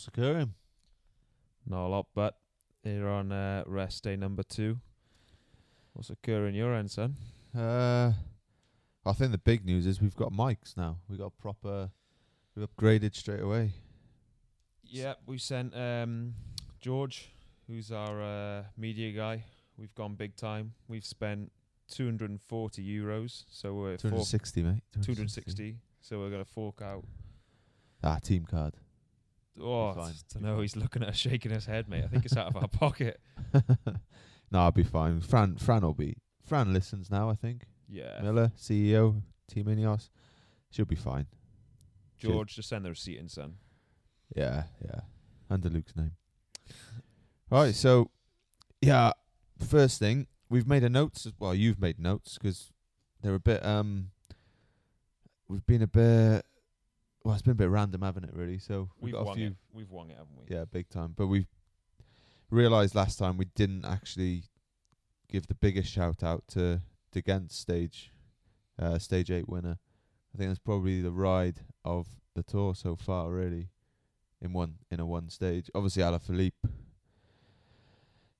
What's occurring? Not a lot, but here on uh, rest day number two. What's occurring your end, son? Uh, I think the big news is we've got mics now. We got proper. We upgraded straight away. Yeah, we sent um, George, who's our uh, media guy. We've gone big time. We've spent 240 euros, so we're Two hundred fork- sixty, mate. 260. So we're gonna fork out. Ah, team card. Oh, to be know he's looking at us, shaking his head, mate. I think it's out of our pocket. no, I'll be fine. Fran, Fran will be. Fran listens now. I think. Yeah, Millar, CEO, Team Ineos. She'll be fine. George, just send the receipt in, son. Yeah, yeah. Under Luke's name. Right, so yeah, first thing we've made a notes. Well, you've made notes 'cause they're a bit. Um, we've been a bit. Well, it's been a bit random, haven't it? Really. So we've, We've got a won few. it. We've won it, haven't we? Yeah, big time. But we've realised last time we didn't actually give the biggest shout out to the Gendt stage, uh, stage eight winner. I think that's probably the ride of the tour so far, really, in one in a one stage. Obviously, Alaphilippe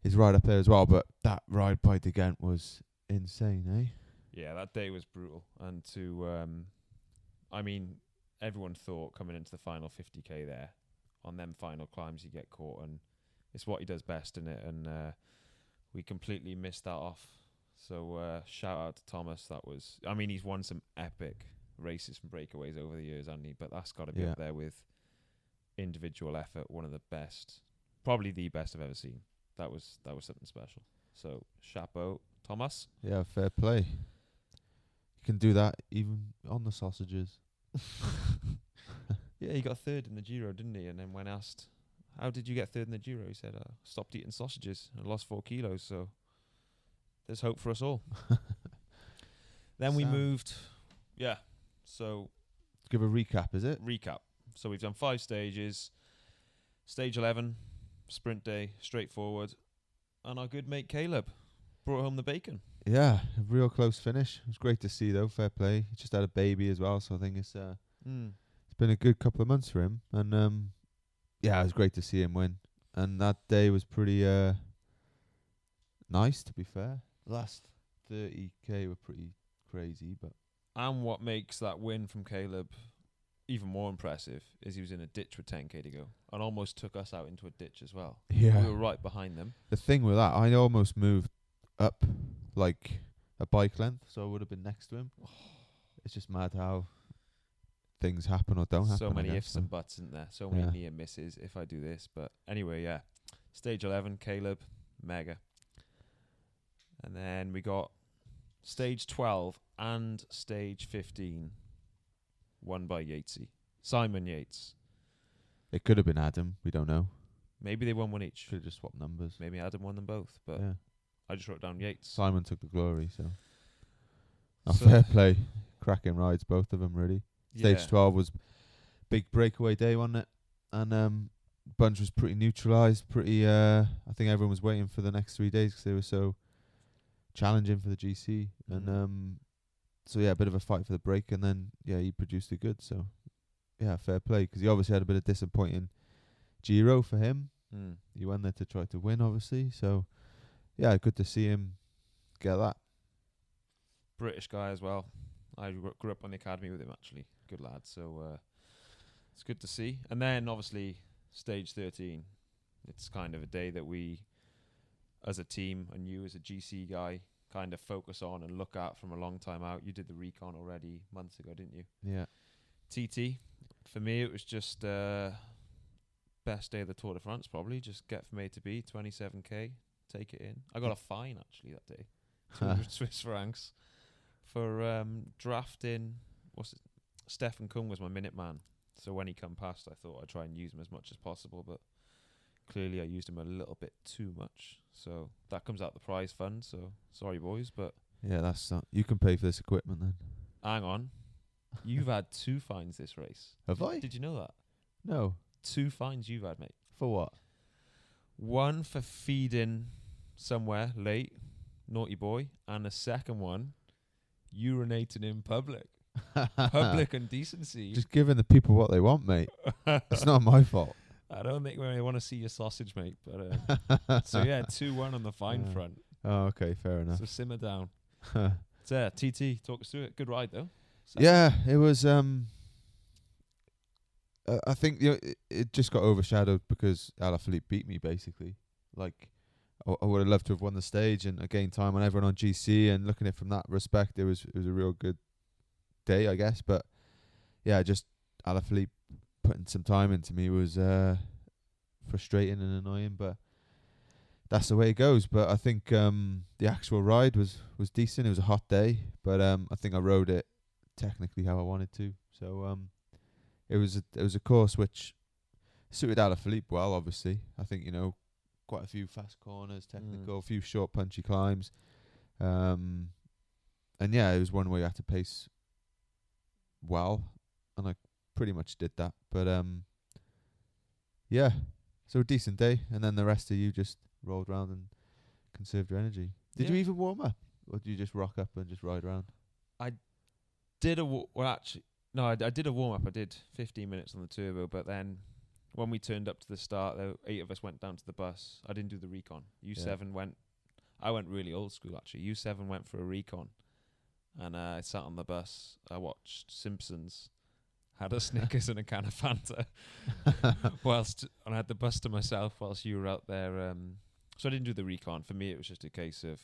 is right up there as well, but that ride by De Gendt was insane, eh? Yeah, that day was brutal. And to, um, I mean, everyone thought coming into the final 50k there, on them final climbs, you get caught, and it's what he does best in it. And uh, we completely missed that off. So uh, shout out to Thomas. That was, I mean, he's won some epic races from breakaways over the years, hasn't he? But that's got to be Yeah. up there with individual effort, one of the best, probably the best I've ever seen. That was that was something special. So chapeau, Thomas. Yeah, fair play. You can do that even on the sausages. Yeah, he got third in the Giro, didn't he? And then when asked, "How did you get third in the Giro?" he said, "I stopped eating sausages and lost four kilos." So there's hope for us all. then we moved. Yeah. So Give a recap, is it? recap. So we've done five stages. Stage eleven, sprint day, straightforward, and our good mate Caleb brought home the bacon. Yeah, a real close finish. It was great to see though. Fair play. He just had a baby as well, so I think it's uh, Mm. it's been a good couple of months for him. And um, yeah, it was great to see him win. And that day was pretty uh, nice, to be fair. Last 30k were pretty crazy, but And what makes that win from Caleb even more impressive is he was in a ditch with 10k to go and almost took us out into a ditch as well. yeah, We were right behind them. the thing with that, I almost moved up like a bike length, so I would have been next to him. It's just mad how things happen or don't happen. so many ifs and buts, isn't there? So many Yeah. near misses if I do this. But anyway, yeah. Stage 11, Caleb, mega. And then we got stage 12 and stage 15, won by Yatesy. Simon Yates. It could have been Adam. We don't know. Maybe they won one each. Should have just swapped numbers. Maybe Adam won them both. But yeah. I just wrote down Yates. Simon took the glory, so. Oh, So- fair play. Cracking rides, both of them, really. Stage Yeah. 12 was big breakaway day, wasn't it? And um, Bunch was pretty neutralised. Pretty, uh, I think everyone was waiting for the next three days 'cause they were so challenging for the GC. And Mhm. um, so, yeah, a bit of a fight for the break. And then, yeah, he produced it good. So, yeah, fair play 'cause he obviously had a bit of disappointing Giro for him. Mm. He went there to try to win, obviously. So, yeah, good to see him get that. British guy as well. I gr- grew up on the academy with him actually. Good lad. So uh, it's good to see. And then obviously stage 13. It's kind of a day that we, as a team, and you as a GC guy, kind of focus on and look at from a long time out. You did the recon already months ago, didn't you? Yeah. TT. For me, it was just uh, best day of the Tour de France. Probably just get from A to B, 27k, take it in. I got a fine actually that day, 200 Swiss francs for um, drafting. What's it? Stefan Kung was my minute man. So when he come past, I thought I'd try and use him as much as possible, but clearly I used him a little bit too much. So that comes out the prize fund. So sorry, boys, but Yeah, that's not. You can pay for this equipment then. hang on. You've had two fines this race. Have did, I? Did you know that? No. Two fines you've had, mate. For what? One for feeding somewhere late, naughty boy, and the second one, urinating in public. Public indecency. Just giving the people what they want, mate. it's not my fault. Uh, I don't think we want to see your sausage, mate. But uh, so yeah, two one on the fine Yeah. front. oh, okay, fair enough. So simmer down. So yeah, TT, talk us through it. Good ride though. So- yeah, it was. Um, uh, I think you know, it, it just got overshadowed because Alaphilippe beat me basically. Like, I, I would have loved to have won the stage and gained time on everyone on GC. And looking at it from that respect, it was it was a real good day, I guess. But yeah, just Alaphilippe putting some time into me was uh, frustrating and annoying. But that's the way it goes. But I think um, the actual ride was was decent. It was a hot day, but um, I think I rode it technically how I wanted to. So um, it was a, it was a course which suited Alaphilippe well. Obviously, I think you know quite a few fast corners, technical, a few short punchy climbs, um, and yeah, it was one where you had to pace well, and I pretty much did that. But um, yeah, so a decent day, and then the rest of you just rolled around and conserved your energy. Did you even warm up, or did you just rock up and just ride around? I did a wa- well actually no I, d- I did a warm up I did 15 minutes on the turbo but then when we turned up to the start the eight of us went down to the bus. I didn't do the recon. U7 went I went really old school actually. U7 went for a recon and uh, I sat on the bus. I watched Simpsons had a Snickers and a can of Fanta whilst and I had the bus to myself whilst you were out there um so I didn't do the recon. For me it was just a case of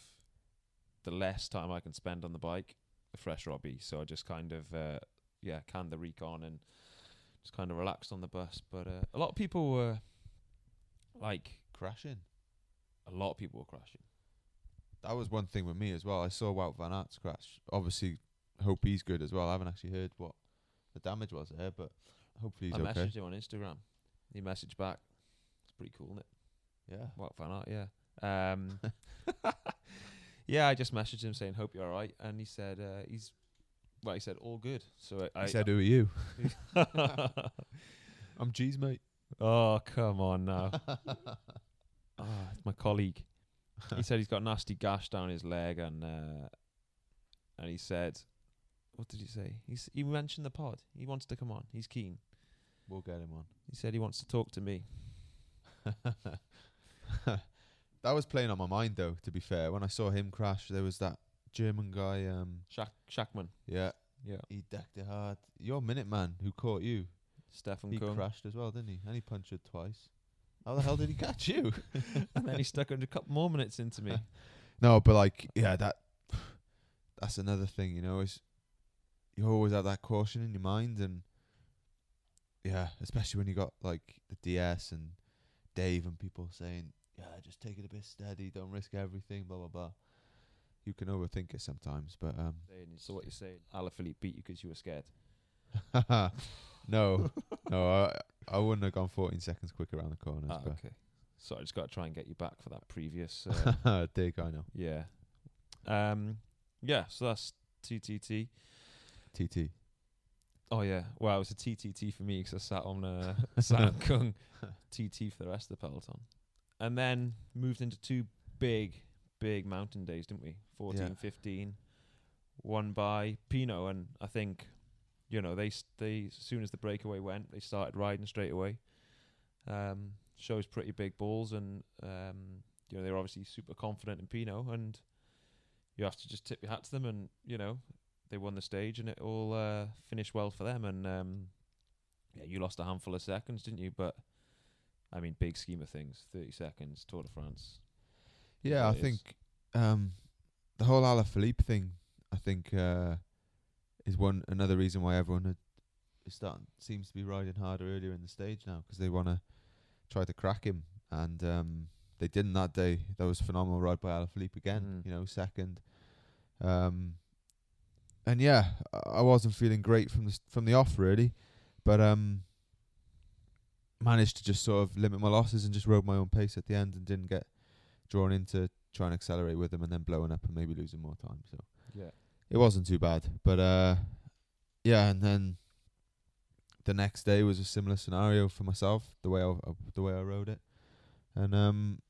the less time I can spend on the bike the fresh be. So I just kind of uh, yeah canned the recon and just kind of relaxed on the bus. But uh, a lot of people were like Crashing. a lot of people were crashing. That was one thing with me as well. I saw Wout van Aert's crash. Obviously, hope he's good as well. I haven't actually heard what the damage was there, but hopefully he's I okay. messaged him on Instagram. He messaged back. It's pretty cool, isn't it? Yeah. Wout van Aert, yeah. Um, yeah, I just messaged him saying, "Hope you're all right," and he said, uh, "He's." Well, he said all good. So I, He I said, "Who are you?" I'm G's mate. "Oh, come on now." Ah, it's my colleague. he said he's got a nasty gash down his leg, and uh, and he said, "What did he say?" He s- he mentioned the pod. He wants to come on. He's keen. We'll get him on. He said he wants to talk to me. that was playing on my mind though. To be fair, when I saw him crash, there was that German guy. Um, Shaq Schachmann, yeah, yeah, he decked it hard. Your minute man who caught you, Stefan he crashed as well, didn't he? And he punched it twice. How the hell did he catch you? and then he stuck under a couple more minutes into me. No, but like, yeah, that that's another thing, you know, is you always have that caution in your mind, and yeah, especially when you got like the DS and Dave and people saying, yeah, just take it a bit steady, don't risk everything, blah blah blah. You can overthink it sometimes, but um, Saying- So what you're saying? Alaphilippe beat you because you were scared. no, no, I I wouldn't have gone 14 seconds quick around the corners, Ah, okay. So I just got to try and get you back for that previous. Uh, but dig, I know. yeah. Um. Yeah. So that's TTT. TT. Oh yeah. Well, it was a TTT for me 'cause I sat on uh, Samkung TT for the rest of the peloton, and then moved into two big, big mountain days, didn't we? 14, Yeah. 15, one by Pinot, and I think, you know, they s- they as soon as the breakaway went, they started riding straight away. Um, shows pretty big balls, and um, you know they're obviously super confident in Pinot, and you have to just tip your hat to them, and you know they won the stage, and it all uh, finished well for them. And um, yeah, you lost a handful of seconds, didn't you? But I mean, big scheme of things, thirty seconds, Tour de France. Yeah, I is. think um, the whole Alaphilippe thing, I think, uh, is one another reason why everyone had, is starting seems to be riding harder earlier in the stage now because they want to try to crack him, and um, they didn't that day. That was a phenomenal ride by Alaphilippe again. Mm. You know, second. Um, and yeah, I- I wasn't feeling great from the s- from the off really, but um, managed to just sort of limit my losses and just rode my own pace at the end and didn't get drawn into trying to accelerate with them and then blowing up and maybe losing more time. So Yeah. it wasn't too bad. But uh, yeah, and then the next day was a similar scenario for myself. The way I uh, the way I rode it, and um,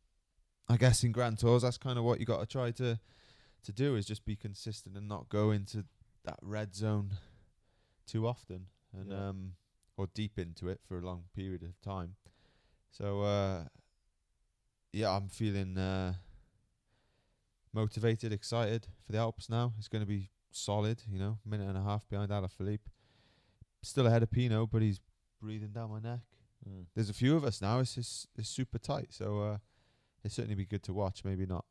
I guess in Grand Tours that's kind of what you got to try to to do is just be consistent and not go into that red zone too often and Yeah. um or deep into it for a long period of time. So uh, yeah, I'm feeling uh, motivated, excited for the Alps now. It's going to be solid, you know, minute and a half behind Alaphilippe. Still ahead of Pinot, but he's breathing down my neck. Mm. There's a few of us now. It's just, it's super tight, so uh, it'd certainly be good to watch. Maybe not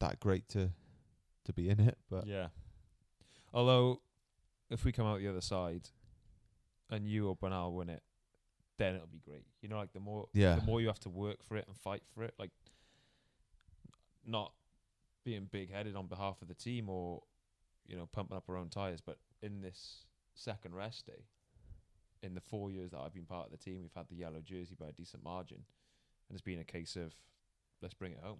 that great to to be in it, but yeah. Although, if we come out the other side, and you or Bernal win it, then it'll be great. You know, like the more Yeah. the more you have to work for it and fight for it, like not being big headed on behalf of the team or you know pumping up our own tires, but in this second rest day, in the four years that I've been part of the team, we've had the yellow jersey by a decent margin, and it's been a case of let's bring it home.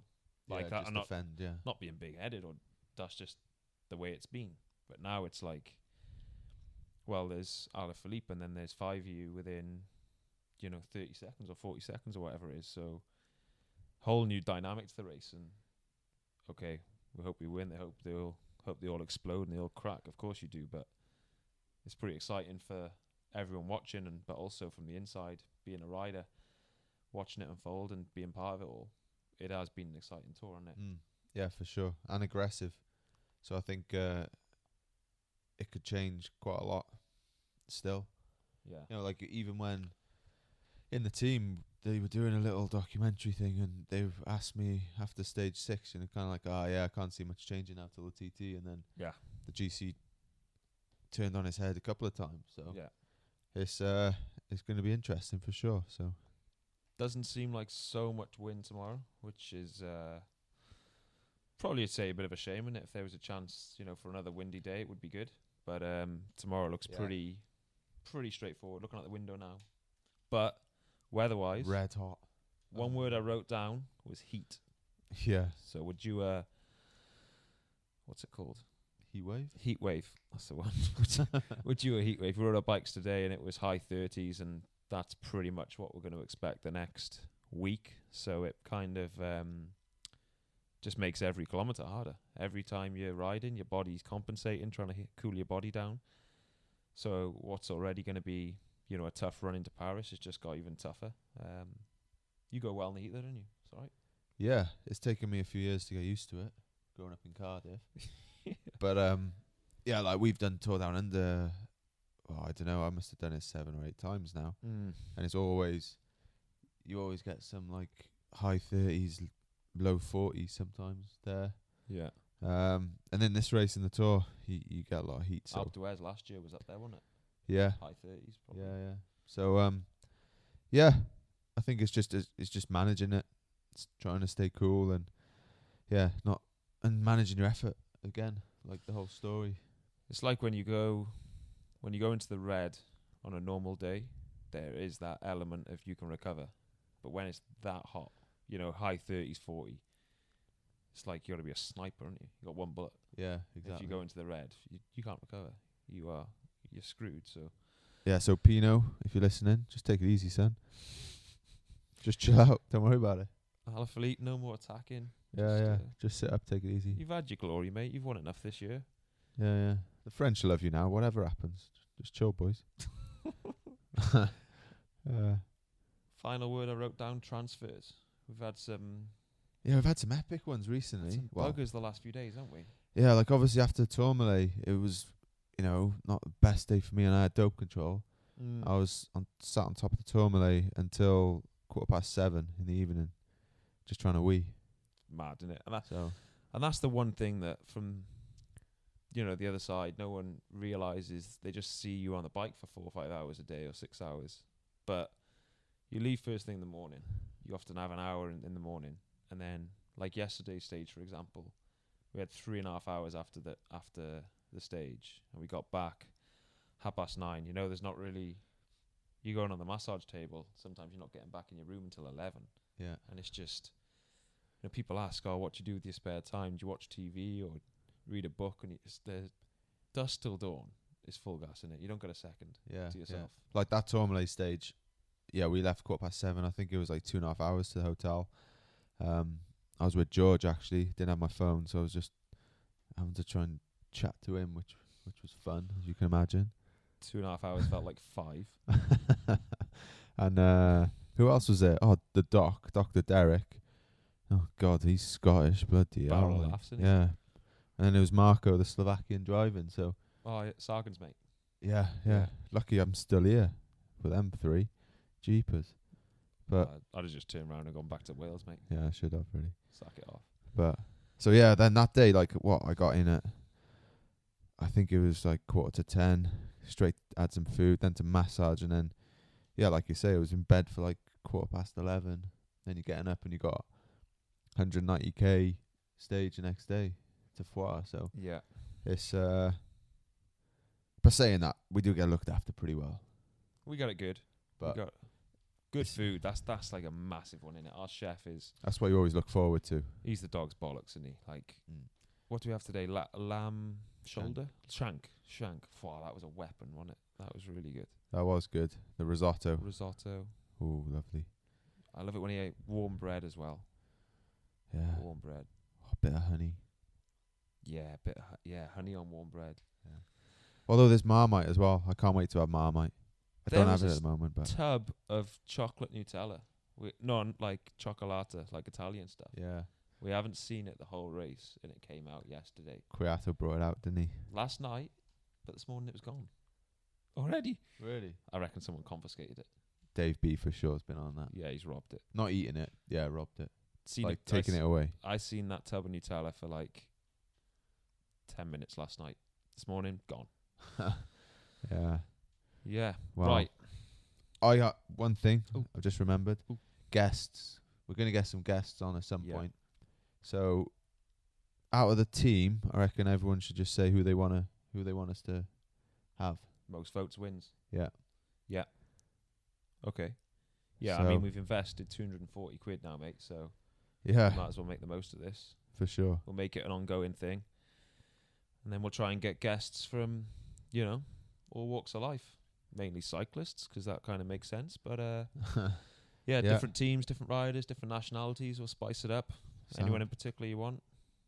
Like yeah, that, I'm not defend. Yeah, not being big headed or that's just the way it's been. But now it's like, well, there's Alaphilippe and then there's five of you within, you know, 30 seconds or 40 seconds or whatever it is. So, whole new dynamic to the race. And okay, we hope we win. They hope they all hope they all explode and they all crack. Of course you do, but it's pretty exciting for everyone watching and but also from the inside, being a rider, watching it unfold and being part of it all. It has been an exciting tour, hasn't it? mm. yeah, for sure, and aggressive. So I think uh, it could change quite a lot. Still, Yeah. you know, like even when in the team they were doing a little documentary thing, and they asked me after stage six, and kind of like, oh yeah, I can't see much changing now till the TT, and then Yeah. the GC turned on its head a couple of times. So Yeah. it's uh, it's going to be interesting for sure. So Doesn't seem like so much wind tomorrow, which is uh, probably I'd say a bit of a shame. And if there was a chance, you know, for another windy day, it would be good. But um, tomorrow looks Yeah. pretty, pretty straightforward. Looking out the window now, but weather-wise, red hot. one word I wrote down was heat. Yeah, So would you, uh, what's it called? heat wave. Heat wave. That's the one. would you a heat wave? We rode our bikes today, and it was high thirties, and that's pretty much what we're going to expect the next week. So it kind of um, just makes every kilometer harder. Every time you're riding, your body's compensating, trying to cool your body down. So what's already going to be, you know, a tough run into Paris has just got even tougher. Um, you go well in the heat, there, didn't you? It's all right. Yeah, it's taken me a few years to get used to it, growing up in Cardiff. but um, yeah, like we've done tour down under. Well, I don't know. I must have done it seven or eight times now, Mm. and it's always you always get some like high thirties, low forties sometimes there. Yeah. Um, and then this race in the tour, you you get a lot of heat. So Alpe d'Huez last year was up there, wasn't it? Yeah, High thirties, probably. yeah, yeah. So um, yeah, I think it's just it's, it's just managing it, it's trying to stay cool and yeah, not and managing your effort again, like the whole story. It's like when you go when you go into the red on a normal day, there is that element of you can recover. But when it's that hot, you know, high thirties, forty, it's like you got to be a sniper, aren't you? You got one bullet. Yeah, exactly. If you go into the red, you, you can't recover. You are you're screwed. So yeah, so Pinot, if you're listening, just take it easy, son. Just chill out. Don't worry about it. Alaphilippe, no more attacking. Yeah, Just, yeah. uh, just sit up, take it easy. You've had your glory, mate. You've won enough this year. Yeah, yeah. The French love you now. Whatever happens, just chill, boys. uh, Final word I wrote down: transfers. We've had some, yeah, we've had some epic ones recently. some Well, buggers the last few days, haven't we? Yeah, like obviously after Tourmalet, it was, you know, not the best day for me, and I had dope control. Mm. I was on sat on top of the Tourmalet until quarter past seven in the evening, just trying to wee. Mad, isn't it? And that's So And that's the one thing that from you know, the other side, no one realizes they just see you on the bike for four or five hours a day or six hours. But you leave first thing in the morning. You often have an hour in, in the morning. And then like yesterday's stage for example, we had three and a half hours after the after the stage and we got back half past nine. You know, there's not really you're going on the massage table, sometimes you're not getting back in your room until eleven yeah, and it's just you know people ask oh what do you do with your spare time do you watch tv or read a book and it's the dusk till dawn is full gas in it you don't get a second yeah, to yeah. yourself Like that Tourmalet stage, yeah, we left quarter past seven. I think it was like two and a half hours to the hotel. Um, I was with George actually. Didn't have my phone, so I was just having to try and chat to him, which which was fun, as you can imagine. two and a half hours felt like five and uh, Who else was there? Oh, the doc, Doctor Derek. Oh God, he's Scottish, bloody hell. Barrel like, laughs, isn't he? Yeah. And then there was Marco, the Slovakian driving. So Oh, yeah, Sagan's mate. yeah, yeah. Yeah. Lucky I'm still here for them three. Jeepers. But I'd have just turned around and gone back to Wales, mate. yeah, I should have really. Sack it off. But so yeah, then that day, like what I got in at, I think it was like quarter to ten. Straight had some food, then to massage, and then yeah, like you say, I was in bed for like quarter past eleven. Then you're getting up and you got 190k stage the next day to Foix. So Yeah. it's uh, but saying that we do get looked after pretty well. We got it good. But we got good food. That's that's like a massive one in it. Our chef is that's what you always look forward to. he's the dog's bollocks, isn't he? Like Mm. what do we have today? La- lamb shoulder, shank, shank. Wow, that was a weapon, wasn't it? That was really good. That was good. The risotto. Risotto. Oh, lovely. I love it when he ate warm bread as well. Yeah. Warm bread. A bit of honey. Yeah, bit of, hu- yeah, honey on warm bread. Although there's Marmite as well. I can't wait to have Marmite. I There don't have it at the moment, but Tub of chocolate Nutella. We, no, like chocolata, like Italian stuff. yeah, We haven't seen it the whole race, and it came out yesterday. Kwiato brought it out, didn't he? Last night, but this morning it was gone. Already? Really? I reckon someone confiscated it. Dave B for sure has been on that. Yeah, he's robbed it. Not eating it. Yeah, robbed it. Seen like it, I taking it away. I seen that tub of Nutella for like ten minutes last night. This morning, gone. Yeah. Yeah. Well, Right. I got one thing Ooh. I've just remembered. Ooh. Guests. We're gonna get some guests on at some Yeah. point. So, out of the team, I reckon everyone should just say who they wanna who they want us to have. Most votes wins. Yeah. Yeah. Okay. Yeah, I mean we've invested two hundred and forty quid now, mate. So Yeah, we might as well make the most of this. for sure. We'll make it an ongoing thing, and then we'll try and get guests from, you know, all walks of life. Mainly cyclists, 'cause that kind of makes sense. But uh, yeah, Yeah. different teams, different riders, different nationalities. We'll spice it up. Anyone in particular you want?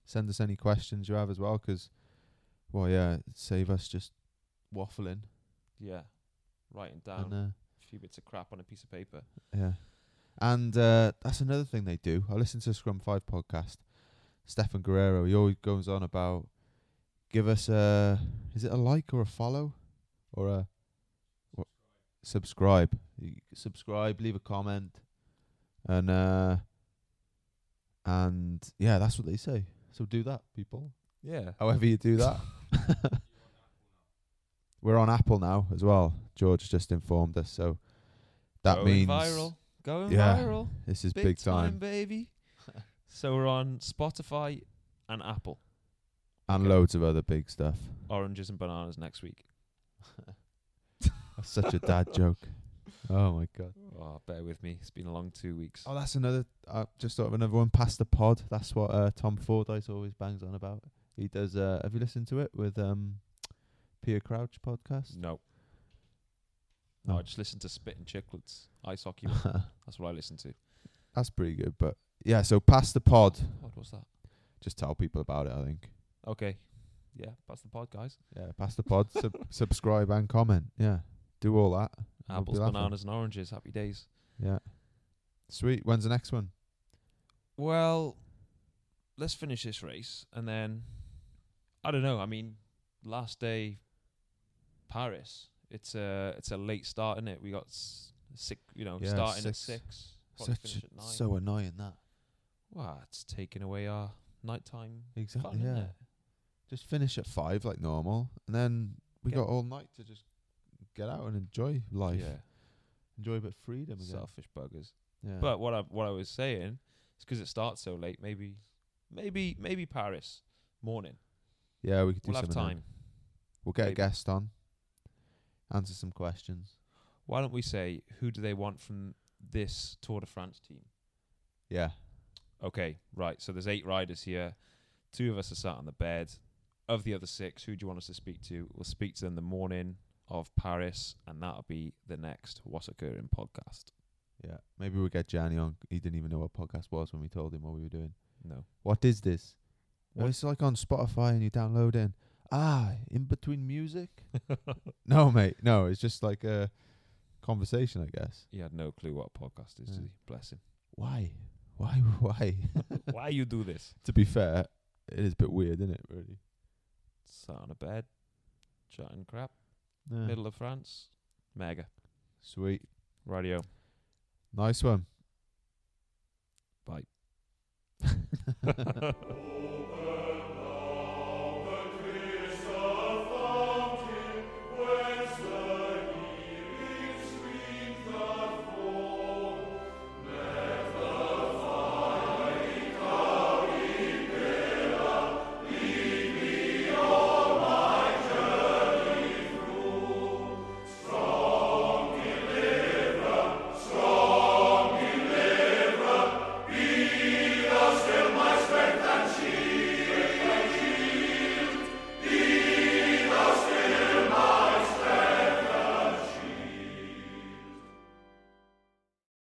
Send us any questions you have as well, 'cause well, yeah, save us just waffling Yeah, writing down and uh, a few bits of crap on a piece of paper. Yeah. And uh, that's another thing they do. I listen to Scrum 5 podcast. Stefan Guerrero, he always goes on about give us a is it a like or a follow or a subscribe. Subscribe, leave a comment. And uh and yeah, that's what they say. So do that, people. Yeah. However you do that. We're on Apple now as well. George just informed us, so that Going means viral. Going Yeah. viral. this is Big, big, time, time. baby. so we're on Spotify and Apple. and Okay. loads of other big stuff. Oranges and bananas next week. That's such a dad joke. Oh my god. Oh, bear with me. It's been a long two weeks. Oh, that's another. I just thought of another one. Past the pod. That's what uh, Tom Fordyce always bangs on about. He does. Uh, have you listened to it with um, Peter Crouch podcast? No. No, Oh. I just listen to Spittin' Chiclets. Ice hockey. That's what I listen to. that's pretty good. But yeah, so past the pod. What was that? Just tell people about it. I think. Okay. Yeah, that's the pod, guys. Yeah, past the pod. sub- subscribe and comment. Yeah, do all that. We'll be Apples, laughing. bananas, and oranges. Happy days. Yeah. Sweet. When's the next one? Well, let's finish this race and then I don't know. I mean, last day Paris. It's a it's a late start, isn't it? We got s- six, you know, Yeah, starting at six. six. Probably Such finish at nine. so annoying that. wow, it's taking away our nighttime Exactly. fun, yeah. isn't it? Just finish at five like normal, and then we got all night to just get out and enjoy life, Yeah, enjoy a bit of freedom again. selfish buggers. yeah. But what I what I was saying is because it starts so late. Maybe, maybe, maybe Paris morning. yeah, we could do We'll have something. time. We'll get a Maybe. guest on, answer some questions. Why don't we say who do they want from this Tour de France team? Yeah, Okay, right. So there's eight riders here. Two of us are sat on the bed. Of the other six, who do you want us to speak to? We'll speak to them in the morning of Paris, and that'll be the next What's Occurring podcast. Yeah, maybe we'll get Johnny on. He didn't even know what podcast was when we told him what we were doing. No. What is this? What? Well, it's like on Spotify and you download in. And, ah, in between music? no, mate. No, it's just like a conversation, I guess. He had no clue what a podcast is, yeah. Bless him. Why? Why? Why? why you do this? To be fair, it is a bit weird, isn't it, really? Sat on a bed, chatting crap. Yeah. middle of France. Mega. Sweet. Radio. Nice one. Bye.